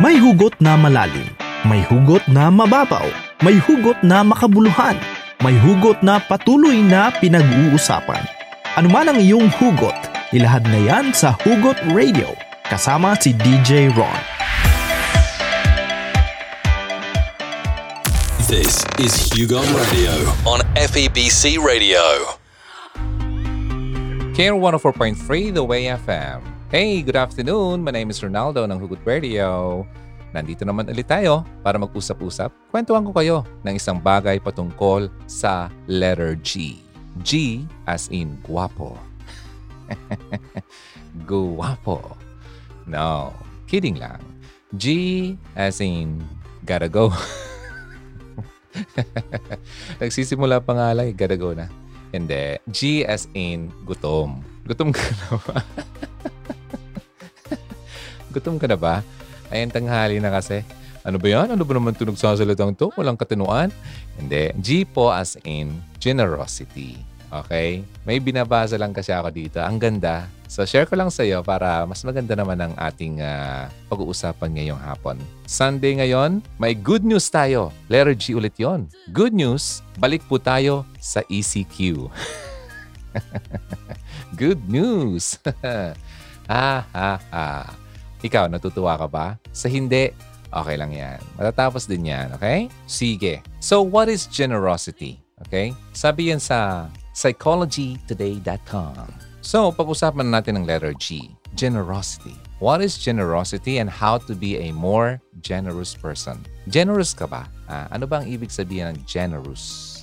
May hugot na malalim, may hugot na mababaw, may hugot na makabuluhan, may hugot na patuloy na pinag-uusapan. Ano man ang iyong hugot, ilahad na yan sa Hugot Radio kasama si DJ Ron. This is Hugon Radio on FEBC Radio. Care 104.3 The Way FM. Hey, good afternoon. My name is Ronaldo ng Hugot Radio. Nandito naman ulit tayo para mag-usap-usap. Kwentuhan ko kayo ng isang bagay patungkol sa letter G. G as in guwapo. guwapo. No, kidding lang. G as in gotta go. Nagsisimula pa nga lang, eh, gotta go na. Hindi. G as in gutom. Gutom ka na ba? gutom ka na ba? Ayan, tanghali na kasi. Ano ba yan? Ano ba naman ito nagsasalitang to? Walang katinuan? Hindi. G po as in generosity. Okay? May binabasa lang kasi ako dito. Ang ganda. So, share ko lang sa iyo para mas maganda naman ang ating uh, pag-uusapan ngayong hapon. Sunday ngayon, may good news tayo. Letter G ulit yon. Good news, balik po tayo sa ECQ. good news. ha, ha, ha. Ikaw, natutuwa ka ba? Sa hindi, okay lang yan. Matatapos din yan, okay? Sige. So, what is generosity? Okay? Sabi yan sa psychologytoday.com. So, pag-usapan natin ng letter G, generosity. What is generosity and how to be a more generous person? Generous ka ba? Ah, ano ba ang ibig sabihin ng generous?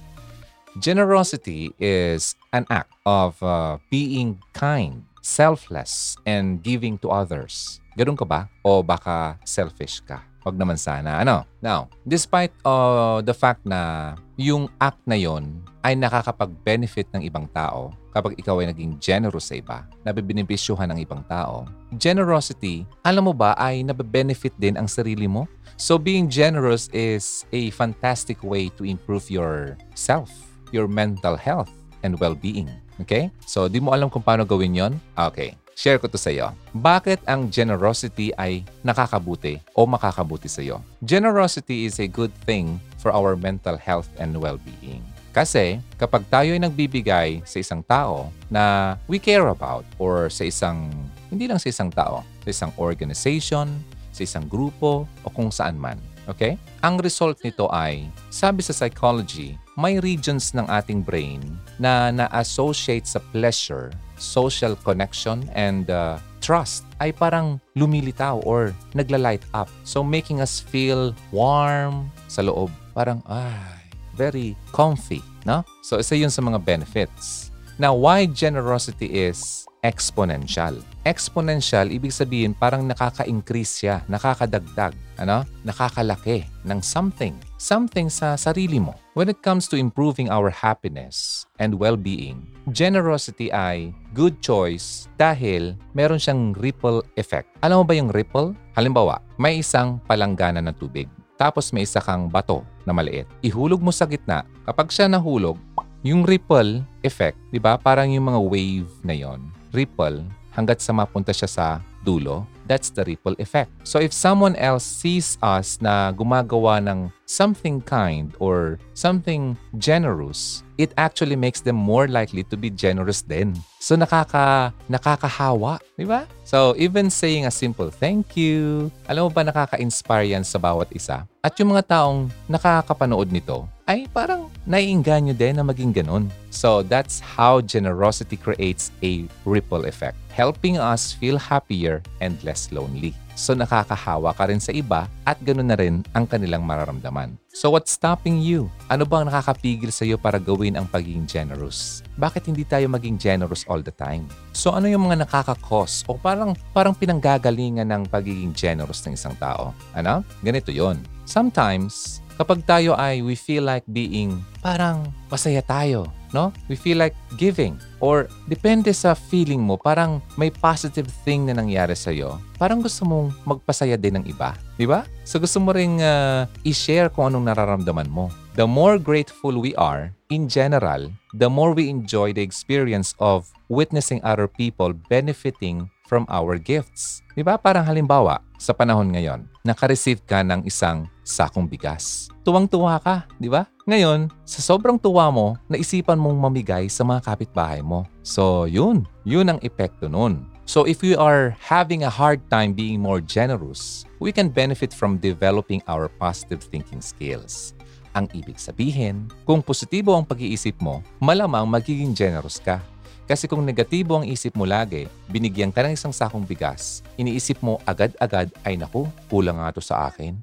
Generosity is an act of uh, being kind, selfless, and giving to others. Ganun ka ba? O baka selfish ka? Wag naman sana. Ano? Now, despite uh, the fact na yung act na yon ay nakakapag-benefit ng ibang tao kapag ikaw ay naging generous sa iba, nabibinibisyuhan ng ibang tao, generosity, alam mo ba, ay nabe-benefit din ang sarili mo? So being generous is a fantastic way to improve your self, your mental health, and well-being. Okay? So, di mo alam kung paano gawin yon? Okay. Share ko to sa iyo. Bakit ang generosity ay nakakabuti o makakabuti sa iyo? Generosity is a good thing for our mental health and well-being. Kasi kapag tayo ay nagbibigay sa isang tao na we care about or sa isang, hindi lang sa isang tao, sa isang organization, sa isang grupo o kung saan man. Okay? Ang result nito ay, sabi sa psychology, may regions ng ating brain na na-associate sa pleasure, social connection, and uh, trust ay parang lumilitaw or nagla-light up. So making us feel warm sa loob. Parang, ay, very comfy, no? So isa yun sa mga benefits. Now, why generosity is exponential? Exponential, ibig sabihin parang nakaka-increase siya, nakakadagdag, ano? Nakakalaki ng something. Something sa sarili mo. When it comes to improving our happiness and well-being, generosity ay good choice dahil meron siyang ripple effect. Alam mo ba yung ripple? Halimbawa, may isang palanggana ng tubig. Tapos may isa kang bato na maliit. Ihulog mo sa gitna. Kapag siya nahulog, yung ripple effect, di ba? Parang yung mga wave na yon, ripple, hanggat sa mapunta siya sa dulo, that's the ripple effect. So if someone else sees us na gumagawa ng something kind or something generous, it actually makes them more likely to be generous din. So nakaka nakakahawa, di ba? So even saying a simple thank you, alam mo ba nakaka-inspire yan sa bawat isa? At yung mga taong nakakapanood nito ay parang naiinganyo din na maging ganun. So that's how generosity creates a ripple effect, helping us feel happier and less lonely. So nakakahawa ka rin sa iba at ganoon na rin ang kanilang mararamdaman. So what's stopping you? Ano bang nakakapigil sa iyo para gawin ang pagiging generous? Bakit hindi tayo maging generous all the time? So ano yung mga nakakakos o parang, parang pinanggagalingan ng pagiging generous ng isang tao? Ano? Ganito yon. Sometimes, kapag tayo ay we feel like being parang masaya tayo, no? We feel like giving or depende sa feeling mo, parang may positive thing na nangyari sa iyo. Parang gusto mong magpasaya din ng iba, di ba? So gusto mo ring uh, i-share kung anong nararamdaman mo. The more grateful we are, in general, the more we enjoy the experience of witnessing other people benefiting from our gifts. Di ba? Parang halimbawa, sa panahon ngayon, nakareceive ka ng isang sakong bigas. Tuwang-tuwa ka, di ba? Ngayon, sa sobrang tuwa mo, naisipan mong mamigay sa mga kapitbahay mo. So, yun. Yun ang epekto nun. So if we are having a hard time being more generous, we can benefit from developing our positive thinking skills. Ang ibig sabihin, kung positibo ang pag-iisip mo, malamang magiging generous ka. Kasi kung negatibo ang isip mo lagi, binigyan ka ng isang sakong bigas, iniisip mo agad-agad, ay naku, kulang nga to sa akin.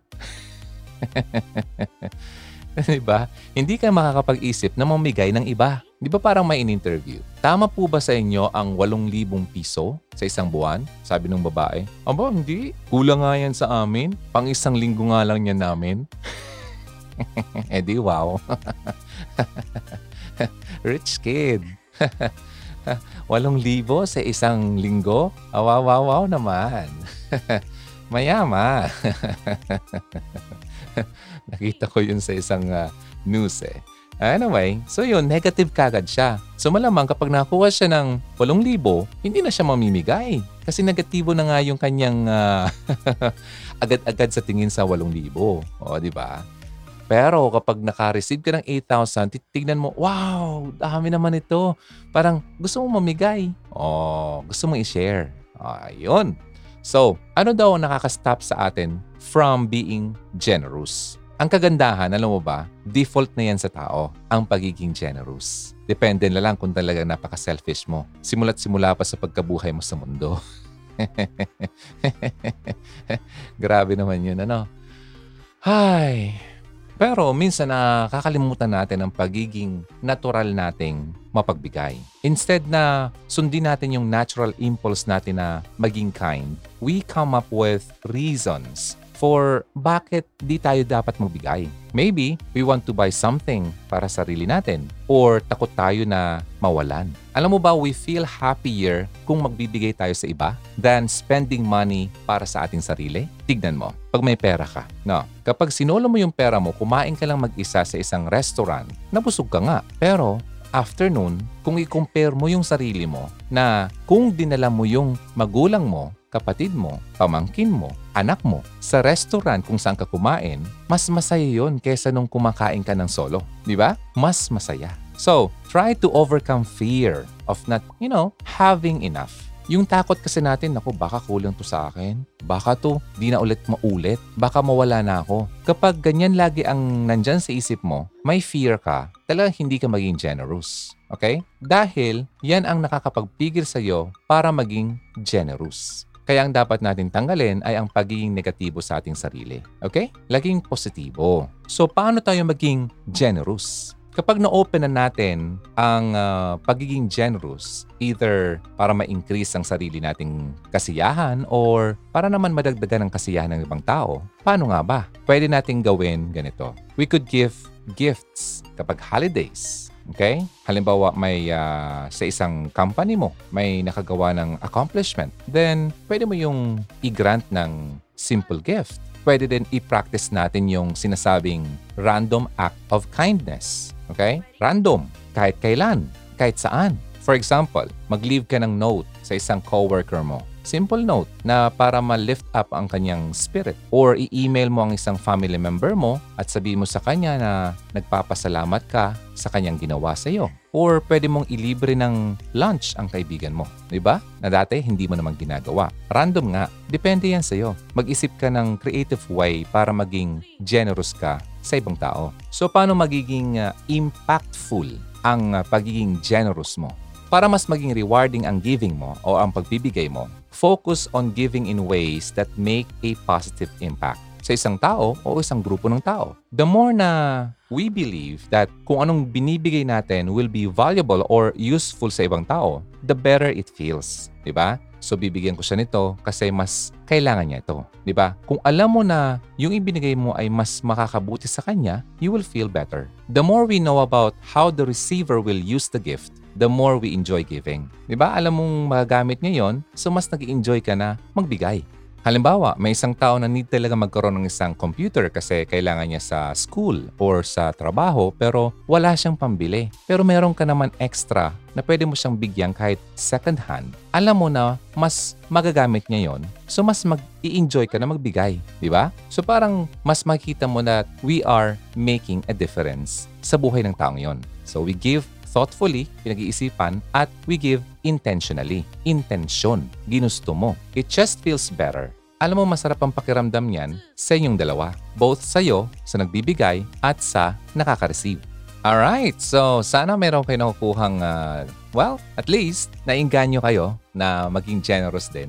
diba? Hindi ka makakapag-isip na mamigay ng iba. Di ba parang may in-interview? Tama po ba sa inyo ang 8,000 piso sa isang buwan? Sabi ng babae. Aba, hindi. Kulang nga yan sa amin. Pang isang linggo nga lang yan namin. eh di wow. Rich kid. 8,000 sa isang linggo? Awaw-waw naman. Mayama. Nakita ko yun sa isang uh, news eh. Anyway, so yun, negative kagad siya. So malamang kapag nakuha siya ng 8,000, hindi na siya mamimigay. Kasi negatibo na nga yung kanyang uh, agad-agad sa tingin sa 8,000. O, di ba? Pero kapag naka-receive ka ng 8,000, titignan mo, wow, dami naman ito. Parang gusto mo mamigay. O, gusto mo i-share. Ayun. So, ano daw ang nakaka-stop sa atin from being generous? Ang kagandahan, alam mo ba, default na yan sa tao, ang pagiging generous. Depende na lang kung talaga napaka-selfish mo. Simula't simula pa sa pagkabuhay mo sa mundo. Grabe naman yun, ano? Hay, pero minsan nakakalimutan natin ang pagiging natural nating mapagbigay. Instead na sundin natin yung natural impulse natin na maging kind, we come up with reasons for bakit di tayo dapat magbigay. Maybe we want to buy something para sarili natin or takot tayo na mawalan. Alam mo ba, we feel happier kung magbibigay tayo sa iba than spending money para sa ating sarili? Tignan mo, pag may pera ka. No, kapag sinolo mo yung pera mo, kumain ka lang mag-isa sa isang restaurant, nabusog ka nga. Pero afternoon, kung i-compare mo yung sarili mo na kung dinala mo yung magulang mo kapatid mo, pamangkin mo, anak mo sa restaurant kung saan ka kumain, mas masaya yon kesa nung kumakain ka ng solo. Di ba? Mas masaya. So, try to overcome fear of not, you know, having enough. Yung takot kasi natin, ako baka kulang to sa akin. Baka to, di na ulit maulit. Baka mawala na ako. Kapag ganyan lagi ang nandyan sa isip mo, may fear ka, talagang hindi ka maging generous. Okay? Dahil yan ang nakakapagpigil sa'yo para maging generous. Kaya ang dapat natin tanggalin ay ang pagiging negatibo sa ating sarili. Okay? Laging positibo. So, paano tayo maging generous? Kapag na-open na natin ang uh, pagiging generous, either para ma-increase ang sarili nating kasiyahan or para naman madagdagan ang kasiyahan ng ibang tao, paano nga ba? Pwede nating gawin ganito. We could give gifts kapag holidays Okay? Halimbawa, may uh, sa isang company mo, may nakagawa ng accomplishment. Then, pwede mo yung i-grant ng simple gift. Pwede din i-practice natin yung sinasabing random act of kindness. Okay? Random. Kahit kailan. Kahit saan. For example, mag-leave ka ng note sa isang coworker mo simple note na para ma-lift up ang kanyang spirit. Or i-email mo ang isang family member mo at sabihin mo sa kanya na nagpapasalamat ka sa kanyang ginawa sa iyo. Or pwede mong ilibre ng lunch ang kaibigan mo. Ba? Na dati hindi mo naman ginagawa. Random nga. Depende yan sa iyo. Mag-isip ka ng creative way para maging generous ka sa ibang tao. So paano magiging uh, impactful ang uh, pagiging generous mo? Para mas maging rewarding ang giving mo o ang pagbibigay mo, focus on giving in ways that make a positive impact sa isang tao o isang grupo ng tao. The more na we believe that kung anong binibigay natin will be valuable or useful sa ibang tao, the better it feels. ba? Diba? So bibigyan ko siya nito kasi mas kailangan niya ito. 'Di ba? Kung alam mo na yung ibinigay mo ay mas makakabuti sa kanya, you will feel better. The more we know about how the receiver will use the gift, the more we enjoy giving. Di ba? Alam mong magagamit ngayon, so mas nag enjoy ka na magbigay. Halimbawa, may isang tao na need talaga magkaroon ng isang computer kasi kailangan niya sa school or sa trabaho pero wala siyang pambili. Pero meron ka naman extra na pwede mo siyang bigyan kahit second hand. Alam mo na mas magagamit niya yon so mas mag-i-enjoy ka na magbigay. Di ba? So parang mas makita mo na we are making a difference sa buhay ng taong yon. So we give thoughtfully, pinag-iisipan, at we give intentionally. Intention. Ginusto mo. It just feels better. Alam mo, masarap ang pakiramdam niyan sa inyong dalawa. Both sa'yo, sa nagbibigay, at sa nakaka-receive. Alright, so sana meron kayo nakukuhang, uh, well, at least, nainganyo kayo na maging generous din.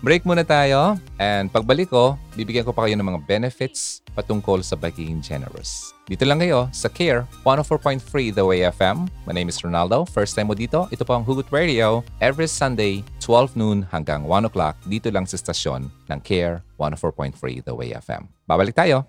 Break muna tayo and pagbalik ko, bibigyan ko pa kayo ng mga benefits patungkol sa pagiging generous. Dito lang kayo sa CARE 104.3 The Way FM. My name is Ronaldo. First time mo dito, ito po ang Hugot Radio every Sunday 12 noon hanggang 1 o'clock dito lang sa stasyon ng CARE 104.3 The Way FM. Babalik tayo.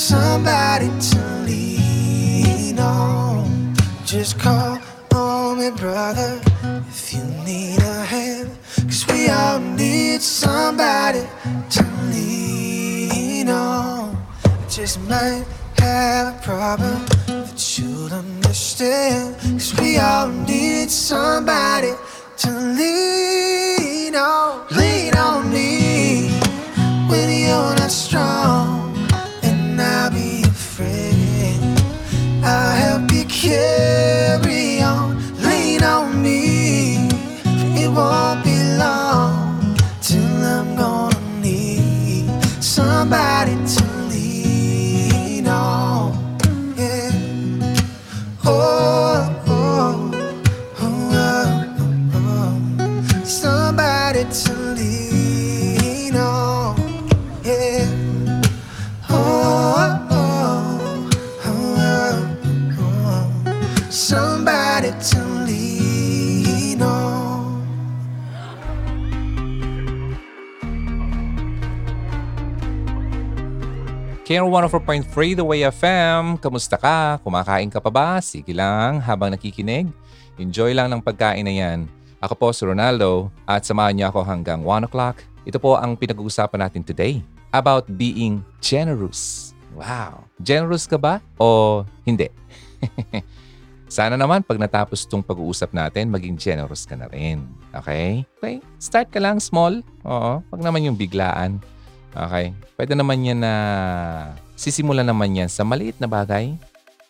Somebody to lean on. Just call on me, brother, if you need a hand. Cause we all need somebody to lean on. I just might have a problem that you'll understand. Cause we all need somebody to lean on. Lean on me when you're not strong, carry on. Lean on me. It won't Care 104.3 The Way FM. Kamusta ka? Kumakain ka pa ba? Sige lang habang nakikinig. Enjoy lang ng pagkain na yan. Ako po si Ronaldo at samahan niyo ako hanggang 1 o'clock. Ito po ang pinag-uusapan natin today about being generous. Wow! Generous ka ba o hindi? Sana naman pag natapos tong pag-uusap natin, maging generous ka na rin. Okay? Okay? Start ka lang small. Oo. Wag naman yung biglaan. Okay? Pwede naman yan na sisimulan naman yan sa maliit na bagay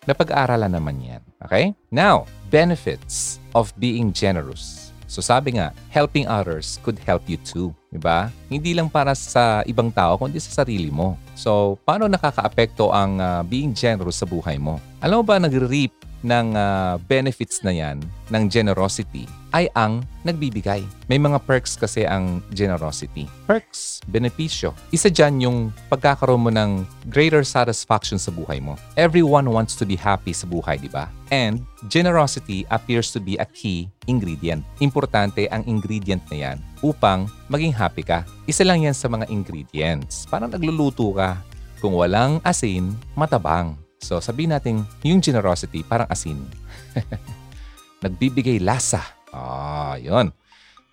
na pag-aaralan naman yan. Okay? Now, benefits of being generous. So sabi nga, helping others could help you too. Diba? Hindi lang para sa ibang tao, kundi sa sarili mo. So, paano nakakaapekto ang ah, being generous sa buhay mo? Alam mo ba, nag-reap ng ah, benefits na yan, ng generosity, ay ang nagbibigay. May mga perks kasi ang generosity. Perks, benepisyo. Isa dyan yung pagkakaroon mo ng greater satisfaction sa buhay mo. Everyone wants to be happy sa buhay, di ba? And generosity appears to be a key ingredient. Importante ang ingredient na yan upang maging happy ka. Isa lang yan sa mga ingredients. Parang nagluluto ka. Kung walang asin, matabang. So sabihin natin, yung generosity parang asin. Nagbibigay lasa. Ah, yun.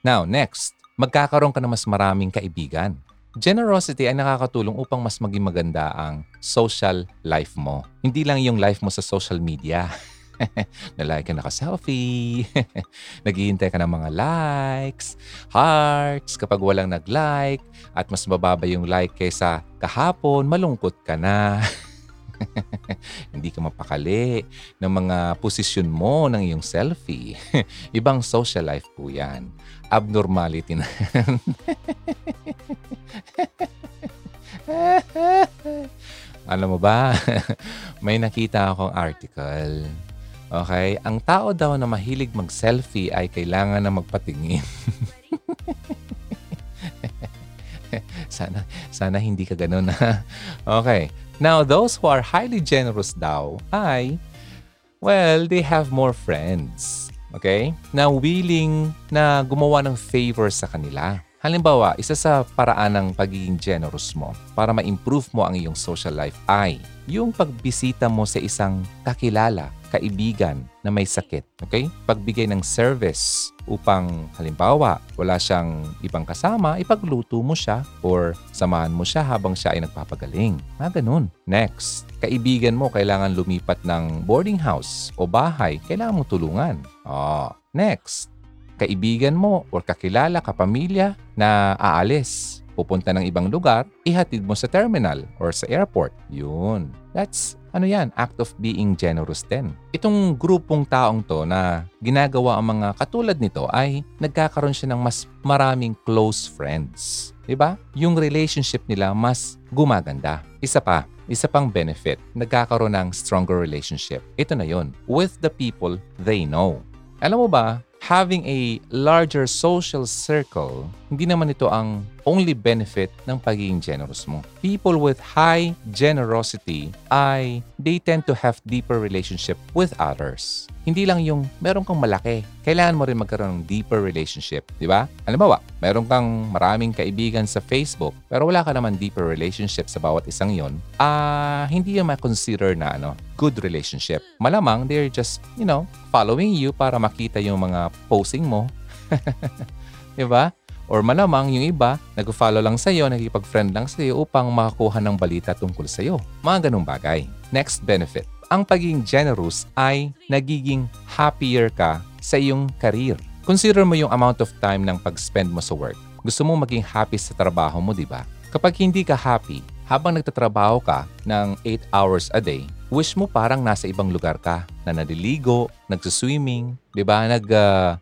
Now, next, magkakaroon ka ng mas maraming kaibigan. Generosity ay nakakatulong upang mas maging maganda ang social life mo. Hindi lang yung life mo sa social media. Nalike ka naka-selfie. Naghihintay ka ng mga likes, hearts. Kapag walang nag-like at mas mababa yung like kaysa kahapon, malungkot ka na. Hindi ka mapakali ng mga posisyon mo ng iyong selfie. Ibang social life po yan. Abnormality na. Alam mo ba, may nakita akong article. Okay? Ang tao daw na mahilig mag-selfie ay kailangan na magpatingin. Sana, sana hindi ka ganun. Okay. Now, those who are highly generous daw ay, well, they have more friends. Okay? Na willing na gumawa ng favor sa kanila. Halimbawa, isa sa paraan ng pagiging generous mo para ma-improve mo ang iyong social life ay yung pagbisita mo sa isang kakilala, kaibigan na may sakit. Okay? Pagbigay ng service upang halimbawa wala siyang ibang kasama, ipagluto mo siya or samahan mo siya habang siya ay nagpapagaling. Mga ganun. Next, kaibigan mo kailangan lumipat ng boarding house o bahay, kailangan mo tulungan. Oh, next, kaibigan mo or kakilala, kapamilya na aalis, pupunta ng ibang lugar, ihatid mo sa terminal or sa airport. Yun. That's ano yan, act of being generous din. Itong grupong taong to na ginagawa ang mga katulad nito ay nagkakaroon siya ng mas maraming close friends. ba? Yung relationship nila mas gumaganda. Isa pa, isa pang benefit, nagkakaroon ng stronger relationship. Ito na yon with the people they know. Alam mo ba, having a larger social circle, hindi naman ito ang only benefit ng pagiging generous mo. People with high generosity ay they tend to have deeper relationship with others. Hindi lang yung meron kang malaki. Kailangan mo rin magkaroon ng deeper relationship, di ba? Halimbawa, meron kang maraming kaibigan sa Facebook pero wala ka naman deeper relationship sa bawat isang yon, ah hindi yung ma-consider na ano, good relationship. Malamang they're just, you know, following you para makita yung mga posting mo. di ba? Or malamang yung iba, nag-follow lang sa'yo, nagkipag-friend lang sa'yo upang makakuha ng balita tungkol sa'yo. Mga ganong bagay. Next benefit. Ang pagiging generous ay nagiging happier ka sa iyong career. Consider mo yung amount of time ng pag-spend mo sa work. Gusto mo maging happy sa trabaho mo, di ba? Kapag hindi ka happy, habang nagtatrabaho ka ng 8 hours a day, wish mo parang nasa ibang lugar ka na naliligo, nagsuswimming, di ba? Nag, ah,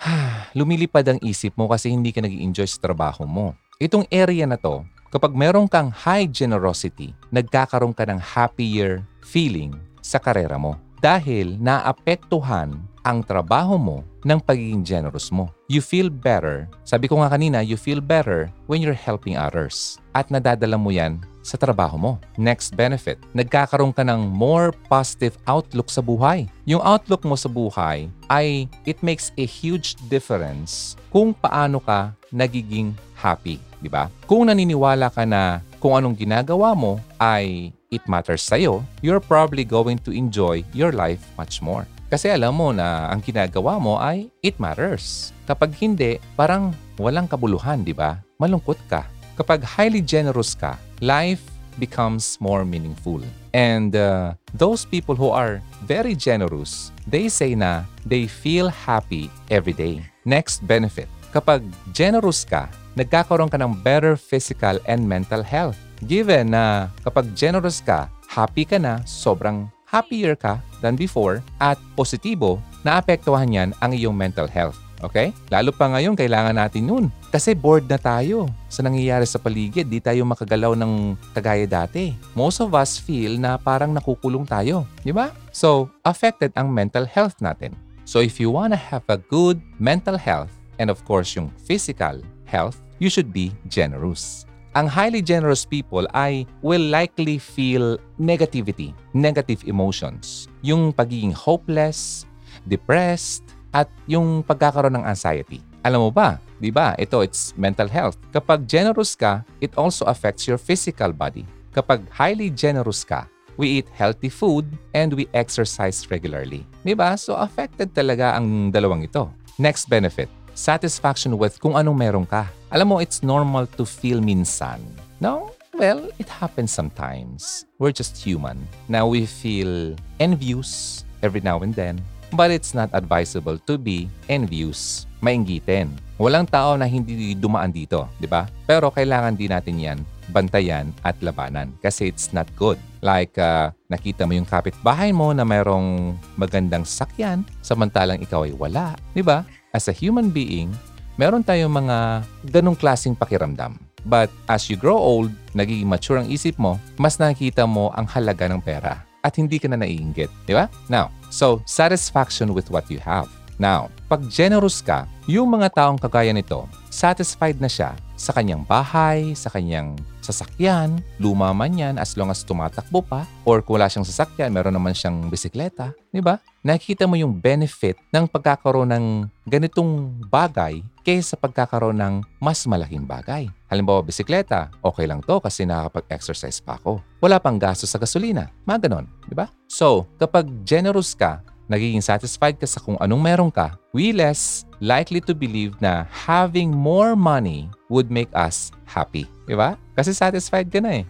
lumilipad ang isip mo kasi hindi ka nag enjoy sa trabaho mo. Itong area na to, kapag meron kang high generosity, nagkakaroon ka ng happier feeling sa karera mo. Dahil naapektuhan ang trabaho mo ng pagiging generous mo. You feel better. Sabi ko nga kanina, you feel better when you're helping others. At nadadala mo yan sa trabaho mo. Next benefit, nagkakaroon ka ng more positive outlook sa buhay. Yung outlook mo sa buhay ay it makes a huge difference kung paano ka nagiging happy, di ba? Kung naniniwala ka na kung anong ginagawa mo ay it matters sa'yo, you're probably going to enjoy your life much more. Kasi alam mo na ang ginagawa mo ay it matters. Kapag hindi, parang walang kabuluhan, di ba? Malungkot ka. Kapag highly generous ka, life becomes more meaningful. And uh, those people who are very generous, they say na they feel happy every day. Next benefit, kapag generous ka, nagkakaroon ka ng better physical and mental health. Given na kapag generous ka, happy ka na, sobrang happier ka than before, at positibo, naapektuhan yan ang iyong mental health. Okay? Lalo pa ngayon, kailangan natin yun. Kasi bored na tayo sa nangyayari sa paligid. Di tayo makagalaw ng kagaya dati. Most of us feel na parang nakukulong tayo. Di ba? So, affected ang mental health natin. So, if you wanna have a good mental health, and of course yung physical health, you should be generous. Ang highly generous people ay will likely feel negativity, negative emotions. Yung pagiging hopeless, depressed, at yung pagkakaroon ng anxiety. Alam mo ba, di ba, ito it's mental health. Kapag generous ka, it also affects your physical body. Kapag highly generous ka, we eat healthy food and we exercise regularly. Di ba? So affected talaga ang dalawang ito. Next benefit, satisfaction with kung anong meron ka. Alam mo, it's normal to feel minsan. No? Well, it happens sometimes. We're just human. Now we feel envious every now and then. But it's not advisable to be envious, mainggitin. Walang tao na hindi dumaan dito, di ba? Pero kailangan din natin yan bantayan at labanan kasi it's not good. Like, uh, nakita mo yung kapitbahay mo na mayroong magandang sakyan samantalang ikaw ay wala. Di ba? As a human being, meron tayong mga ganong klaseng pakiramdam. But as you grow old, nagiging mature ang isip mo, mas nakikita mo ang halaga ng pera at hindi ka na naiinggit. Di ba? Now, so satisfaction with what you have. Now, pag generous ka, yung mga taong kagaya nito, satisfied na siya sa kanyang bahay, sa kanyang sasakyan, luma man yan as long as tumatakbo pa, or kung wala siyang sasakyan, meron naman siyang bisikleta, di ba? Nakikita mo yung benefit ng pagkakaroon ng ganitong bagay kaysa pagkakaroon ng mas malaking bagay. Halimbawa, bisikleta, okay lang to kasi nakakapag-exercise pa ako. Wala pang gasto sa gasolina. Mga ganon, di ba? So, kapag generous ka, nagiging satisfied ka sa kung anong meron ka, we less likely to believe na having more money would make us happy. Di ba? Kasi satisfied ka na eh.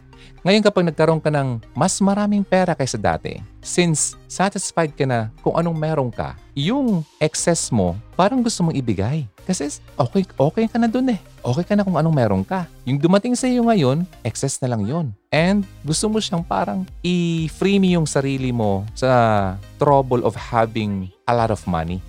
Ngayon kapag nagkaroon ka ng mas maraming pera kaysa dati, since satisfied ka na kung anong meron ka, yung excess mo parang gusto mong ibigay. Kasi okay, okay ka na dun eh. Okay ka na kung anong meron ka. Yung dumating sa iyo ngayon, excess na lang yon. And gusto mo siyang parang i-free me yung sarili mo sa trouble of having a lot of money.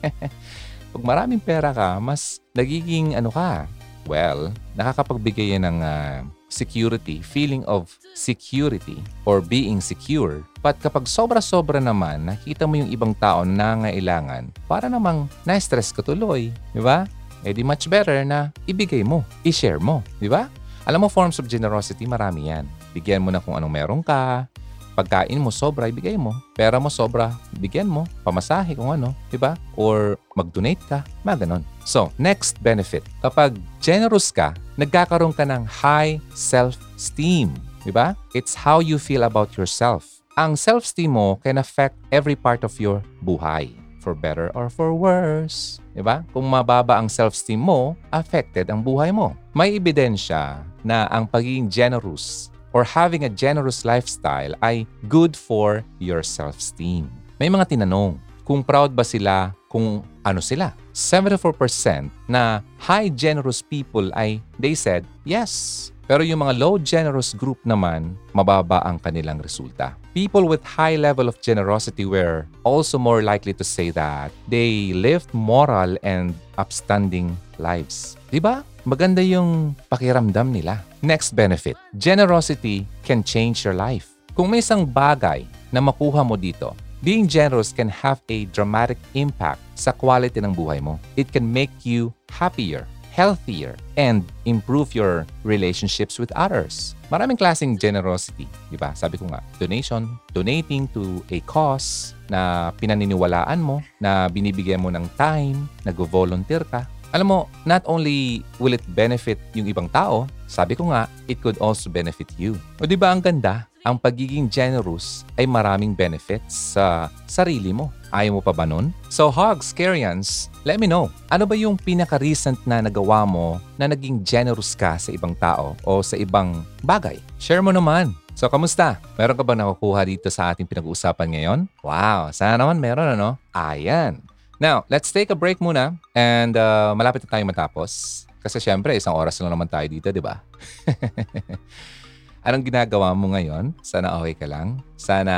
Pag maraming pera ka, mas nagiging ano ka, well, nakakapagbigay yan ng uh, security, feeling of security or being secure. But kapag sobra-sobra naman, nakita mo yung ibang tao na nangailangan, para namang na-stress ka tuloy, di ba? Eh di much better na ibigay mo, i-share mo, di ba? Alam mo, forms of generosity, marami yan. Bigyan mo na kung anong meron ka, pagkain mo sobra, ibigay mo. Pera mo sobra, bigyan mo. Pamasahe kung ano, di ba? Or mag-donate ka, mga ganon. So, next benefit. Kapag generous ka, nagkakaroon ka ng high self-esteem. Di ba? It's how you feel about yourself. Ang self-esteem mo can affect every part of your buhay. For better or for worse. Di ba? Kung mababa ang self-esteem mo, affected ang buhay mo. May ebidensya na ang pagiging generous or having a generous lifestyle ay good for your self-esteem. May mga tinanong kung proud ba sila kung ano sila. 74% na high generous people ay they said yes. Pero yung mga low generous group naman, mababa ang kanilang resulta. People with high level of generosity were also more likely to say that they lived moral and upstanding lives. 'Di ba? Maganda yung pakiramdam nila. Next benefit, generosity can change your life. Kung may isang bagay na makuha mo dito, being generous can have a dramatic impact sa quality ng buhay mo. It can make you happier, healthier, and improve your relationships with others. Maraming klaseng generosity, di ba? Sabi ko nga, donation, donating to a cause na pinaniniwalaan mo, na binibigyan mo ng time, nag-volunteer ka, alam mo, not only will it benefit yung ibang tao, sabi ko nga, it could also benefit you. O di ba ang ganda? Ang pagiging generous ay maraming benefits sa sarili mo. Ayaw mo pa ba nun? So Hogs, Carians, let me know. Ano ba yung pinaka-recent na nagawa mo na naging generous ka sa ibang tao o sa ibang bagay? Share mo naman. So, kamusta? Meron ka ba nakukuha dito sa ating pinag-uusapan ngayon? Wow, sana naman meron ano? Ayan. Now, let's take a break muna and uh, malapit na tayo matapos. Kasi syempre, isang oras lang naman tayo dito, di ba? Anong ginagawa mo ngayon? Sana okay ka lang. Sana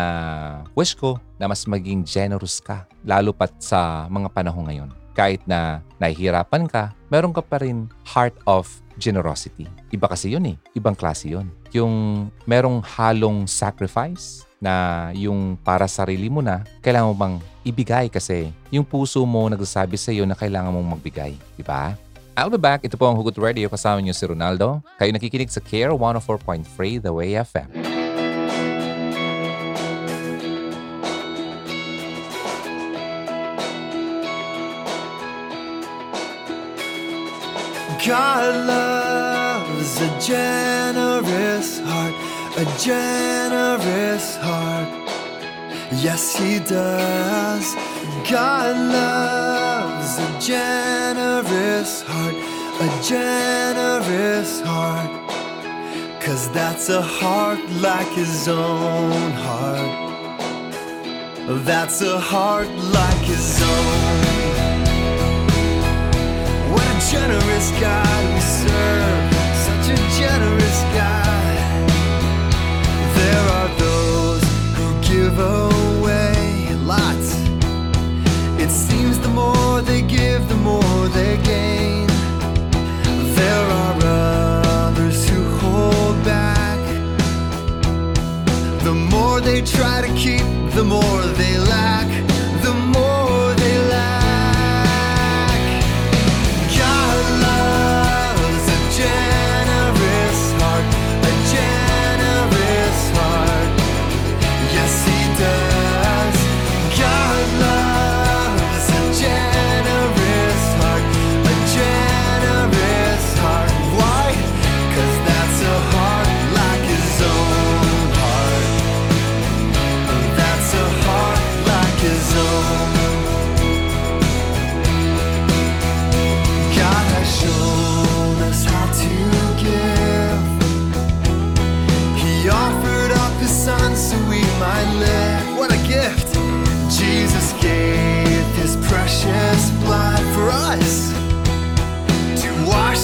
wish ko na mas maging generous ka, lalo pat sa mga panahon ngayon. Kahit na nahihirapan ka, meron ka pa rin heart of generosity. Iba kasi yun eh. Ibang klase yun. Yung merong halong sacrifice, na yung para sarili mo na, kailangan mo bang ibigay kasi yung puso mo nagsasabi sa iyo na kailangan mong magbigay. Di ba? I'll be back. Ito po ang Hugot Radio. Kasama niyo si Ronaldo. Kayo nakikinig sa Care 104.3 The Way FM. God loves a generous heart, a generous heart. Yes, He does. God loves a generous heart, a generous heart. Cause that's a heart like His own heart. That's a heart like His own. What a generous God we serve, such a generous God. There are those who give away they give, the more they gain. There are others who hold back. The more they try to keep, the more they lack.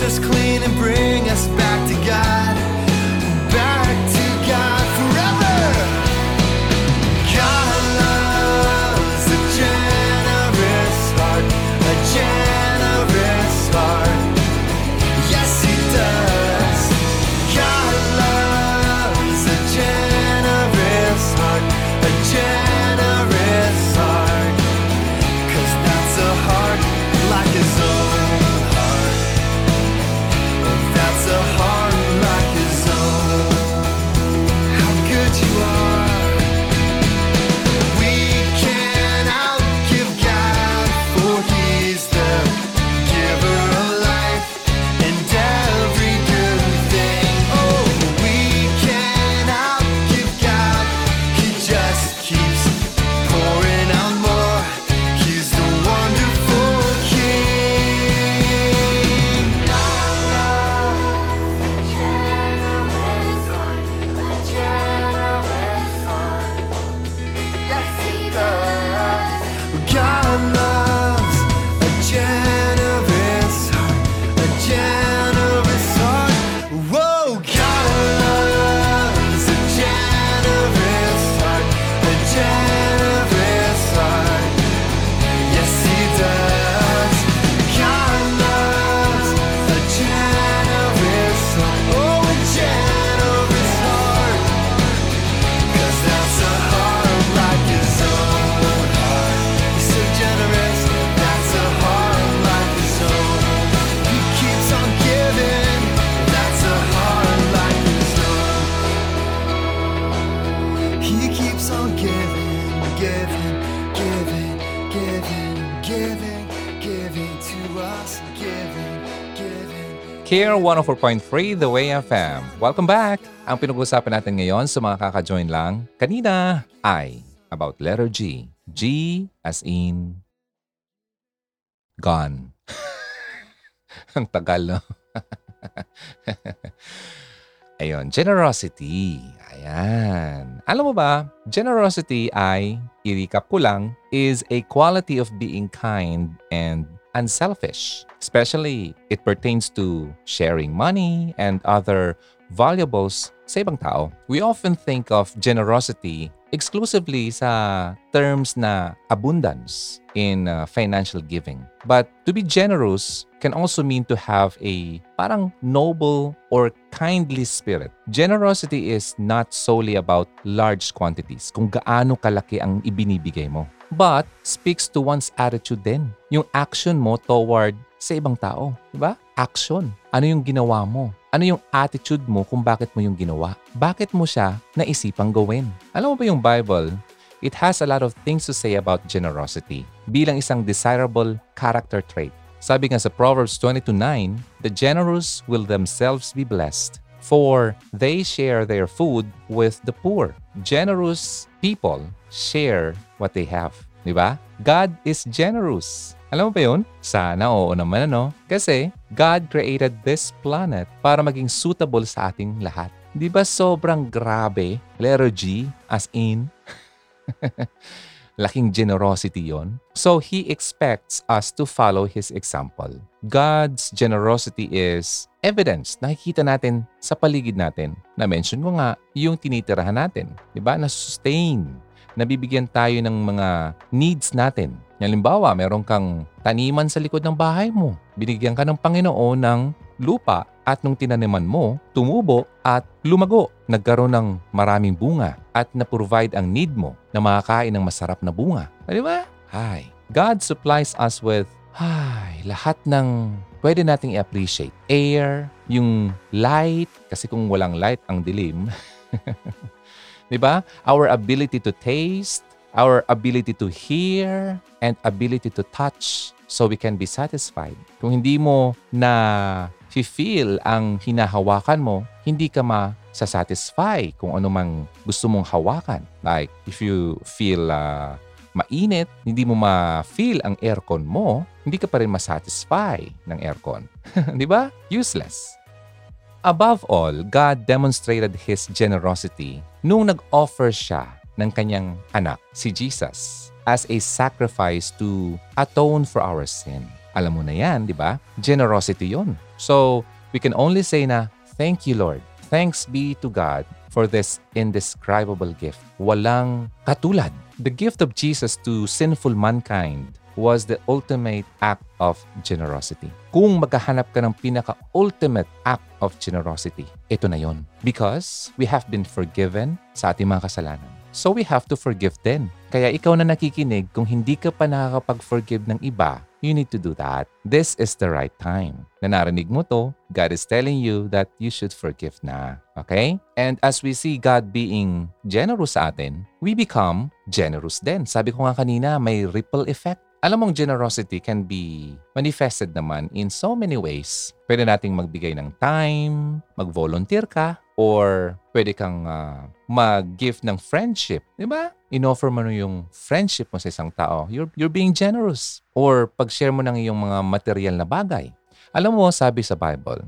Us clean and bring us back to God. Care 104.3 The Way FM. Welcome back! Ang pinag-uusapan natin ngayon sa mga kaka-join lang kanina ay about letter G. G as in gone. Ang tagal, no? Ayun, generosity. Ayan. Alam mo ba, generosity ay, i-recap ko lang, is a quality of being kind and unselfish. Especially, it pertains to sharing money and other valuables sa ibang tao. We often think of generosity exclusively sa terms na abundance in uh, financial giving. But to be generous can also mean to have a parang noble or kindly spirit. Generosity is not solely about large quantities, kung gaano kalaki ang ibinibigay mo. But speaks to one's attitude din. Yung action mo toward sa ibang tao. Diba? Action. Ano yung ginawa mo? Ano yung attitude mo kung bakit mo yung ginawa? Bakit mo siya naisipang gawin? Alam mo ba yung Bible, it has a lot of things to say about generosity bilang isang desirable character trait. Sabi nga sa Proverbs 22.9, The generous will themselves be blessed, for they share their food with the poor. Generous people share what they have. Di ba? God is generous. Alam mo ba yun? Sana oo naman ano. Kasi God created this planet para maging suitable sa ating lahat. Di ba sobrang grabe? Letter G, as in, laking generosity yon. So He expects us to follow His example. God's generosity is evidence. Nakikita natin sa paligid natin. Na-mention ko nga yung tinitirahan natin. Di ba? Na-sustain. Nabibigyan tayo ng mga needs natin Halimbawa, meron kang taniman sa likod ng bahay mo. Binigyan ka ng Panginoon ng lupa at nung tinaniman mo, tumubo at lumago. Nagkaroon ng maraming bunga at na-provide ang need mo na makakain ng masarap na bunga. Di ba? Hi. God supplies us with ay, lahat ng pwede nating i-appreciate. Air, yung light, kasi kung walang light, ang dilim. di ba? Our ability to taste, our ability to hear and ability to touch so we can be satisfied. Kung hindi mo na feel ang hinahawakan mo, hindi ka ma-satisfy kung ano mang gusto mong hawakan. Like, if you feel uh, mainit, hindi mo ma-feel ang aircon mo, hindi ka pa rin ma-satisfy ng aircon. Di ba? Useless. Above all, God demonstrated His generosity nung nag-offer siya ng kanyang anak, si Jesus, as a sacrifice to atone for our sin. Alam mo na yan, di ba? Generosity yon. So, we can only say na, Thank you, Lord. Thanks be to God for this indescribable gift. Walang katulad. The gift of Jesus to sinful mankind was the ultimate act of generosity. Kung maghahanap ka ng pinaka-ultimate act of generosity, ito na yon. Because we have been forgiven sa ating mga kasalanan So we have to forgive din. Kaya ikaw na nakikinig, kung hindi ka pa nakakapag-forgive ng iba, you need to do that. This is the right time. Na narinig mo to, God is telling you that you should forgive na. Okay? And as we see God being generous sa atin, we become generous din. Sabi ko nga kanina, may ripple effect alam mong generosity can be manifested naman in so many ways. Pwede nating magbigay ng time, mag-volunteer ka, or pwede kang uh, mag-gift ng friendship. Di ba? In-offer mo yung friendship mo sa isang tao. You're, you're being generous. Or pag-share mo ng iyong mga material na bagay. Alam mo, sabi sa Bible,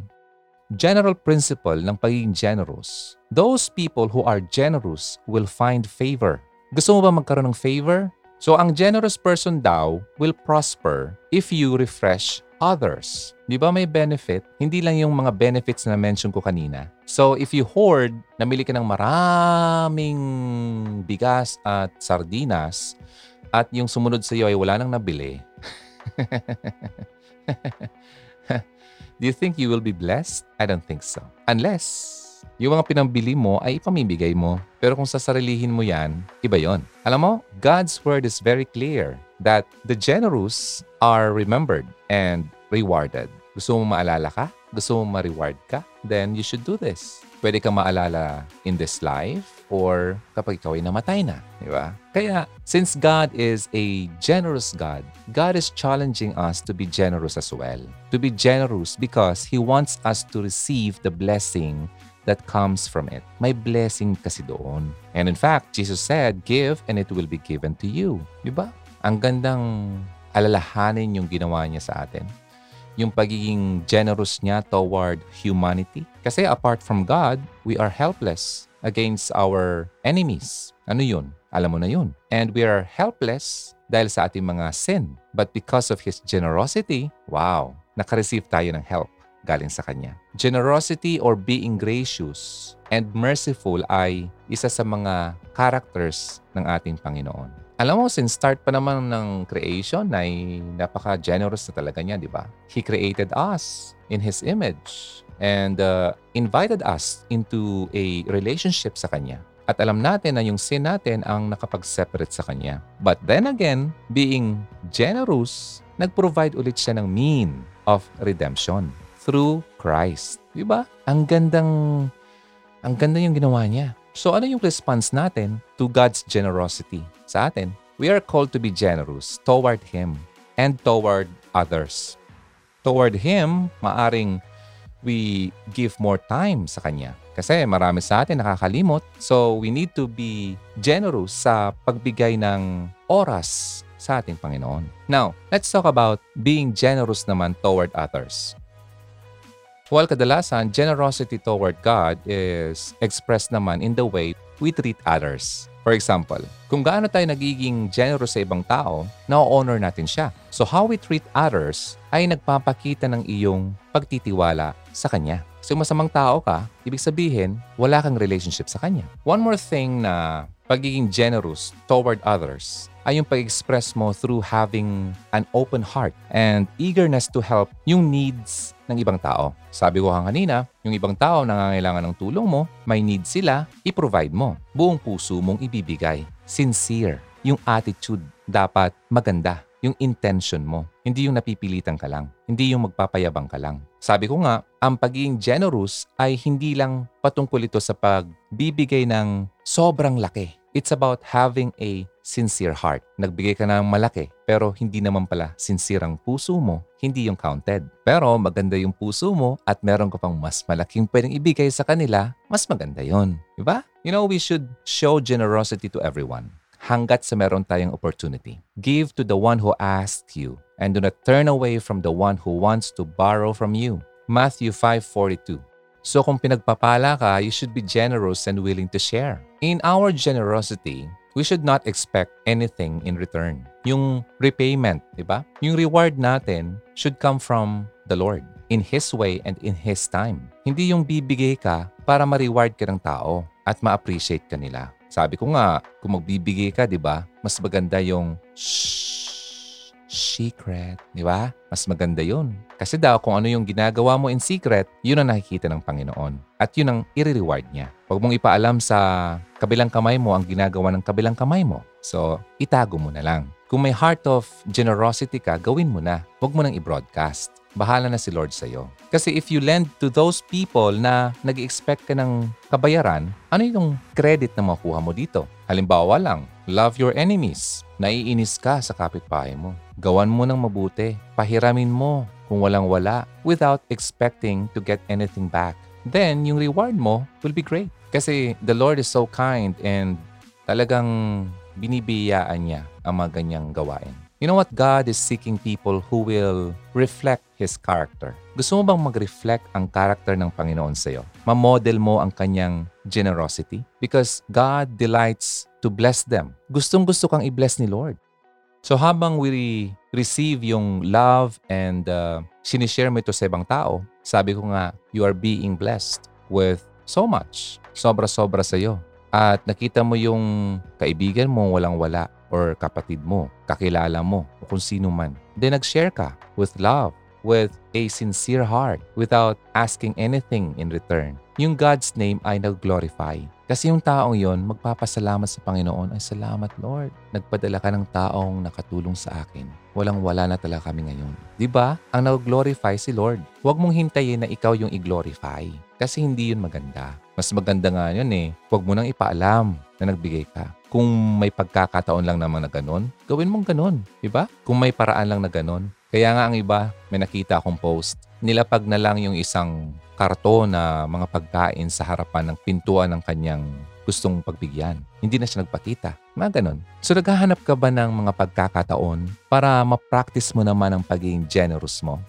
general principle ng pagiging generous, those people who are generous will find favor. Gusto mo ba magkaroon ng favor? So ang generous person daw will prosper if you refresh others. Di ba may benefit? Hindi lang yung mga benefits na mention ko kanina. So if you hoard, namili ka ng maraming bigas at sardinas at yung sumunod sa iyo ay wala nang nabili. Do you think you will be blessed? I don't think so. Unless yung mga pinambili mo ay ipamimigay mo. Pero kung sasarilihin mo yan, iba yon. Alam mo, God's word is very clear that the generous are remembered and rewarded. Gusto mo maalala ka? Gusto mo ma-reward ka? Then you should do this. Pwede kang maalala in this life or kapag ikaw ay namatay na. Di ba? Kaya, since God is a generous God, God is challenging us to be generous as well. To be generous because He wants us to receive the blessing that comes from it. May blessing kasi doon. And in fact, Jesus said, Give and it will be given to you. Di ba? Ang gandang alalahanin yung ginawa niya sa atin. Yung pagiging generous niya toward humanity. Kasi apart from God, we are helpless against our enemies. Ano yun? Alam mo na yun. And we are helpless dahil sa ating mga sin. But because of His generosity, wow, nakareceive tayo ng help. Galing sa Kanya. Generosity or being gracious and merciful ay isa sa mga characters ng ating Panginoon. Alam mo, since start pa naman ng creation ay napaka-generous na talaga niya, di ba? He created us in His image and uh, invited us into a relationship sa Kanya. At alam natin na yung sin natin ang nakapag-separate sa Kanya. But then again, being generous, nag-provide ulit siya ng mean of redemption through Christ. Di ba? Ang gandang, ang ganda yung ginawa niya. So ano yung response natin to God's generosity sa atin? We are called to be generous toward Him and toward others. Toward Him, maaring we give more time sa Kanya. Kasi marami sa atin nakakalimot. So we need to be generous sa pagbigay ng oras sa ating Panginoon. Now, let's talk about being generous naman toward others. Well, kadalasan, generosity toward God is expressed naman in the way we treat others. For example, kung gaano tayo nagiging generous sa ibang tao, na-honor natin siya. So how we treat others ay nagpapakita ng iyong pagtitiwala sa Kanya. So masamang tao ka, ibig sabihin, wala kang relationship sa Kanya. One more thing na pagiging generous toward others ay yung pag-express mo through having an open heart and eagerness to help yung needs ng ibang tao. Sabi ko kanina, yung ibang tao nangangailangan ng tulong mo, may need sila, i-provide mo. Buong puso mong ibibigay. Sincere. Yung attitude dapat maganda. Yung intention mo. Hindi yung napipilitan ka lang. Hindi yung magpapayabang ka lang. Sabi ko nga, ang pagiging generous ay hindi lang patungkol ito sa pagbibigay ng sobrang laki. It's about having a sincere heart. Nagbigay ka ng malaki, pero hindi naman pala sincere ang puso mo, hindi yung counted. Pero maganda yung puso mo at meron ka pang mas malaking pwedeng ibigay sa kanila, mas maganda yon, Diba? You know, we should show generosity to everyone hanggat sa meron tayong opportunity. Give to the one who asked you and do not turn away from the one who wants to borrow from you. Matthew 5.42 So kung pinagpapala ka, you should be generous and willing to share. In our generosity, we should not expect anything in return. Yung repayment, di ba? Yung reward natin should come from the Lord in His way and in His time. Hindi yung bibigay ka para ma-reward ka ng tao at ma-appreciate ka nila. Sabi ko nga, kung magbibigay ka, di ba, mas maganda yung shh, secret, di ba? Mas maganda yun. Kasi daw kung ano yung ginagawa mo in secret, yun ang nakikita ng Panginoon. At yun ang i-reward niya. Huwag mong ipaalam sa kabilang kamay mo ang ginagawa ng kabilang kamay mo. So, itago mo na lang. Kung may heart of generosity ka, gawin mo na. Huwag mo nang i-broadcast. Bahala na si Lord sa'yo. Kasi if you lend to those people na nag expect ka ng kabayaran, ano yung credit na makuha mo dito? Halimbawa lang, love your enemies. Naiinis ka sa kapitbahay mo. Gawan mo ng mabuti. Pahiramin mo kung walang-wala without expecting to get anything back. Then, yung reward mo will be great. Kasi the Lord is so kind and talagang binibiyaan niya ang mga ganyang gawain. You know what? God is seeking people who will reflect His character. Gusto mo bang mag-reflect ang character ng Panginoon sa iyo? Ma-model mo ang kanyang generosity? Because God delights to bless them. Gustong gusto kang i-bless ni Lord. So habang we receive yung love and uh, sinishare mo ito sa ibang tao, sabi ko nga, you are being blessed with so much. Sobra-sobra sa iyo. At nakita mo yung kaibigan mo walang-wala or kapatid mo, kakilala mo, o kung sino man. Then nag-share ka with love, with a sincere heart, without asking anything in return. Yung God's name ay nag-glorify. Kasi yung taong yon magpapasalamat sa Panginoon, ay salamat Lord. Nagpadala ka ng taong nakatulong sa akin. Walang-wala na talaga kami ngayon. Ba? Ang nag-glorify si Lord. Huwag mong hintayin na ikaw yung i-glorify. Kasi hindi yun maganda. Mas maganda nga yun eh. Huwag mo nang ipaalam na nagbigay ka. Kung may pagkakataon lang naman na ganun, gawin mong ganun. Diba? Kung may paraan lang na ganun. Kaya nga ang iba, may nakita akong post, nilapag na lang yung isang karto na mga pagkain sa harapan ng pintuan ng kanyang gustong pagbigyan. Hindi na siya nagpakita. Mga ganun. So naghahanap ka ba ng mga pagkakataon para ma-practice mo naman ang pagiging generous mo?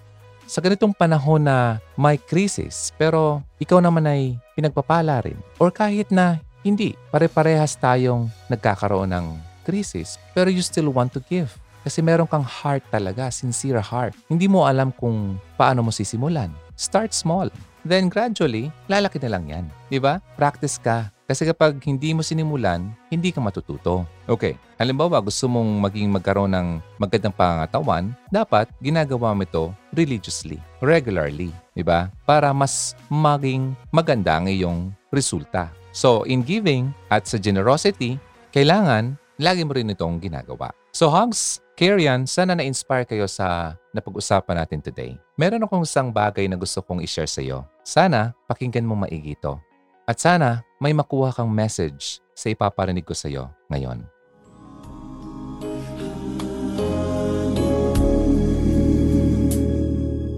Sa ganitong panahon na may crisis pero ikaw naman ay pinagpapala rin. Or kahit na hindi, pare-parehas tayong nagkakaroon ng crisis pero you still want to give. Kasi meron kang heart talaga, sincere heart. Hindi mo alam kung paano mo sisimulan. Start small. Then gradually, lalaki na lang yan. Di ba? Practice ka. Kasi kapag hindi mo sinimulan, hindi ka matututo. Okay, halimbawa gusto mong maging magkaroon ng magandang pangatawan, dapat ginagawa mo ito religiously, regularly, di ba? Para mas maging maganda ang iyong resulta. So, in giving at sa generosity, kailangan lagi mo rin itong ginagawa. So, Hugs, Karian, sana na-inspire kayo sa napag-usapan natin today. Meron akong isang bagay na gusto kong i-share sa iyo. Sana pakinggan mo maigi ito. At sana may makuha kang message sa ipaparinig ko sa iyo ngayon.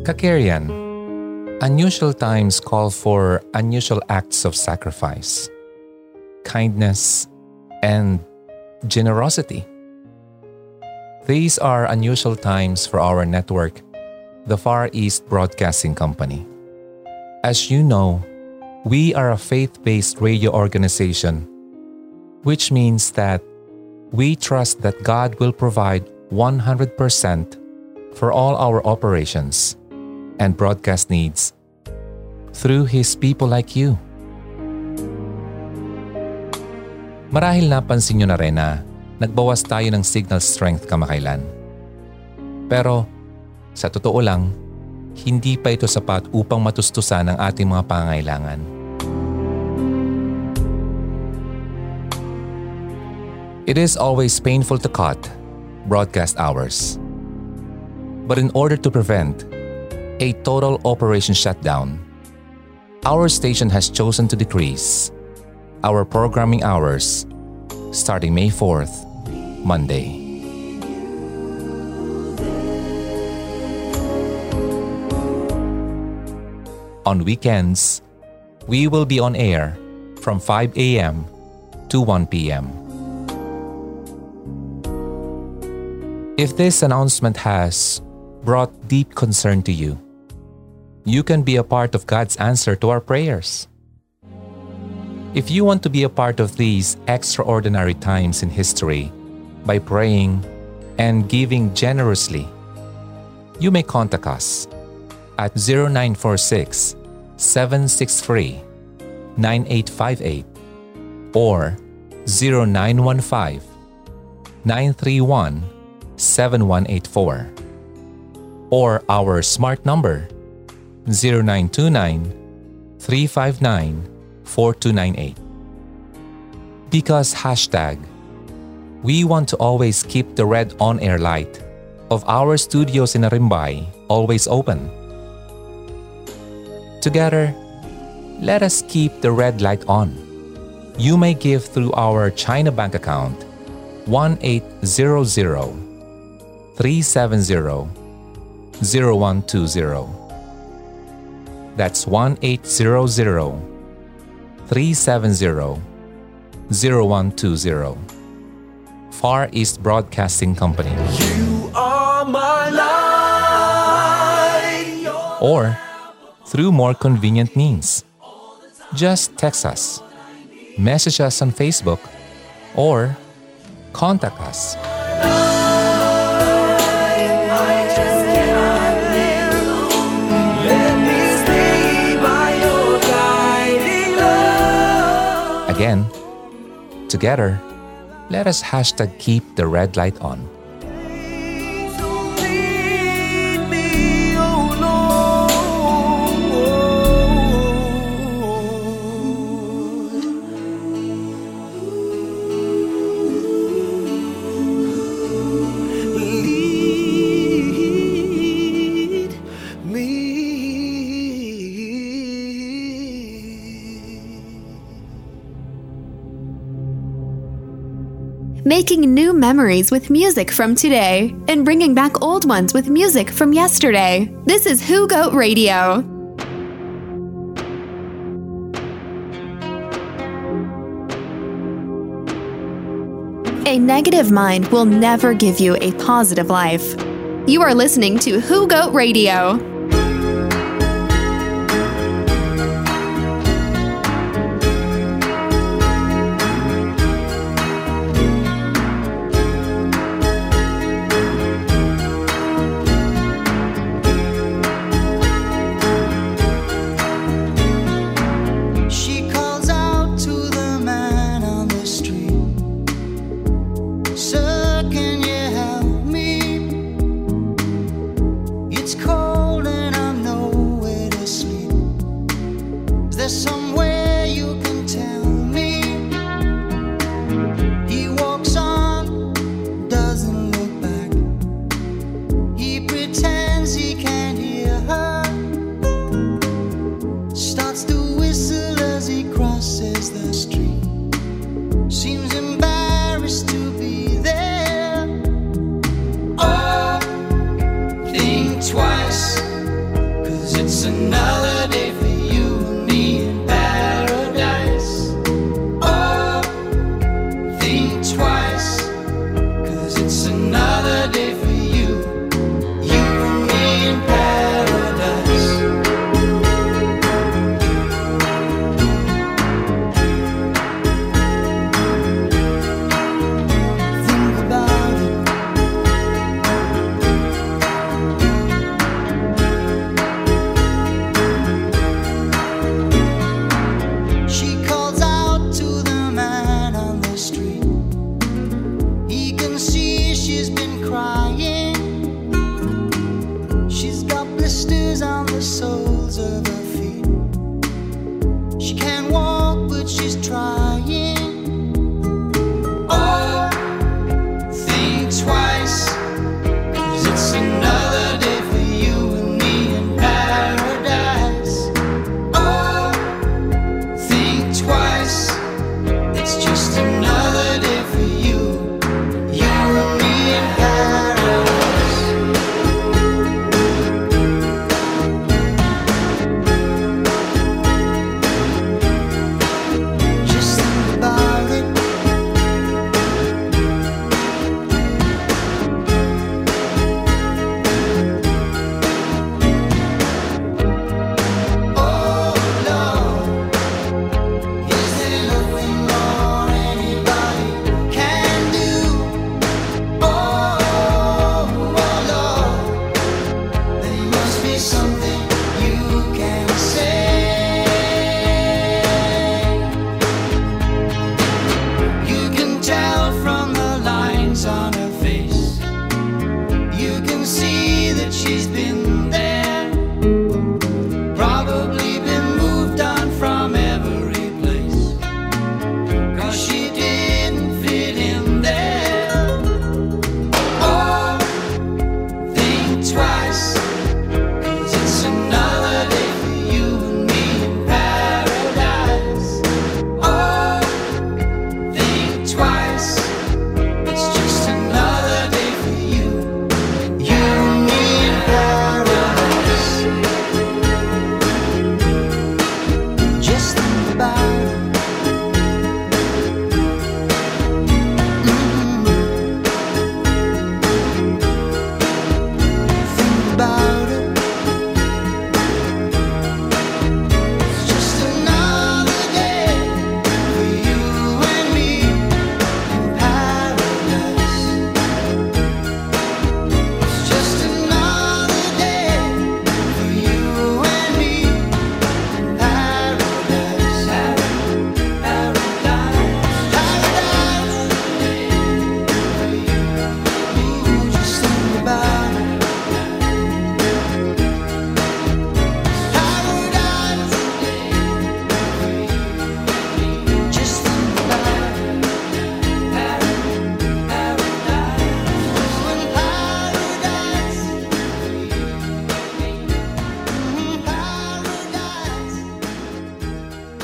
Kakarian, unusual times call for unusual acts of sacrifice, kindness, and generosity. These are unusual times for our network, the Far East Broadcasting Company. As you know, we are a faith based radio organization, which means that we trust that God will provide 100% for all our operations and broadcast needs through His people like you. Marahil napansin nyo na rin na nagbawas tayo ng signal strength kamakailan. Pero sa totoo lang, hindi pa ito sapat upang matustusan ang ating mga pangailangan. It is always painful to cut broadcast hours. But in order to prevent a total operation shutdown, our station has chosen to decrease our programming hours starting May 4th, Monday. On weekends, we will be on air from 5 a.m. to 1 p.m. If this announcement has brought deep concern to you, you can be a part of God's answer to our prayers. If you want to be a part of these extraordinary times in history by praying and giving generously, you may contact us at 0946 763 9858 or 0915 931 7184 or our smart number 0929 359 4298. Because hashtag, we want to always keep the red on air light of our studios in Arimbay always open. Together, let us keep the red light on. You may give through our China bank account 1800 370 0120. That's 1800 370 0120. Far East Broadcasting Company. Light. Or through more convenient means. Just text us, message us on Facebook, or contact us. Again, together, let us hashtag keep the red light on. Making new memories with music from today and bringing back old ones with music from yesterday. This is Who Goat Radio. A negative mind will never give you a positive life. You are listening to Who Goat Radio. holiday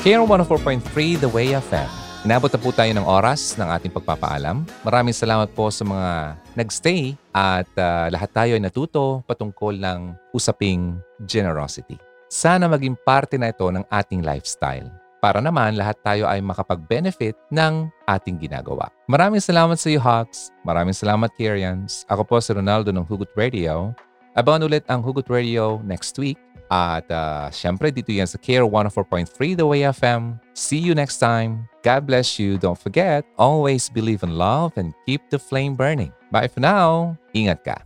KR 104.3 The Way FM. Inabot na po tayo ng oras ng ating pagpapaalam. Maraming salamat po sa mga nagstay at uh, lahat tayo ay natuto patungkol ng usaping generosity. Sana maging parte na ito ng ating lifestyle para naman lahat tayo ay makapag-benefit ng ating ginagawa. Maraming salamat sa iyo, Hawks. Maraming salamat, Kyrians. Oh Ako po si Ronaldo ng Hugot Radio. Abangan ulit ang Hugot Radio next week at uh, syempre, dito yan sa Care 104.3 The Way FM. See you next time. God bless you. Don't forget, always believe in love and keep the flame burning. Bye for now. Ingat ka.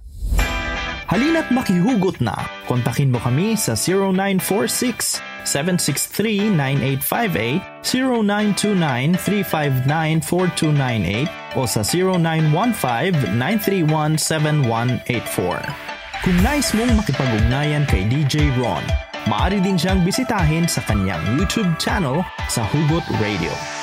Halina't makihugot na. Kontakin mo kami sa 0946 0917-763-9858, 0929-359-4298 o sa 0915-931-7184. Kung nais mong makipag-ugnayan kay DJ Ron, maaari din siyang bisitahin sa kanyang YouTube channel sa Hugot Radio.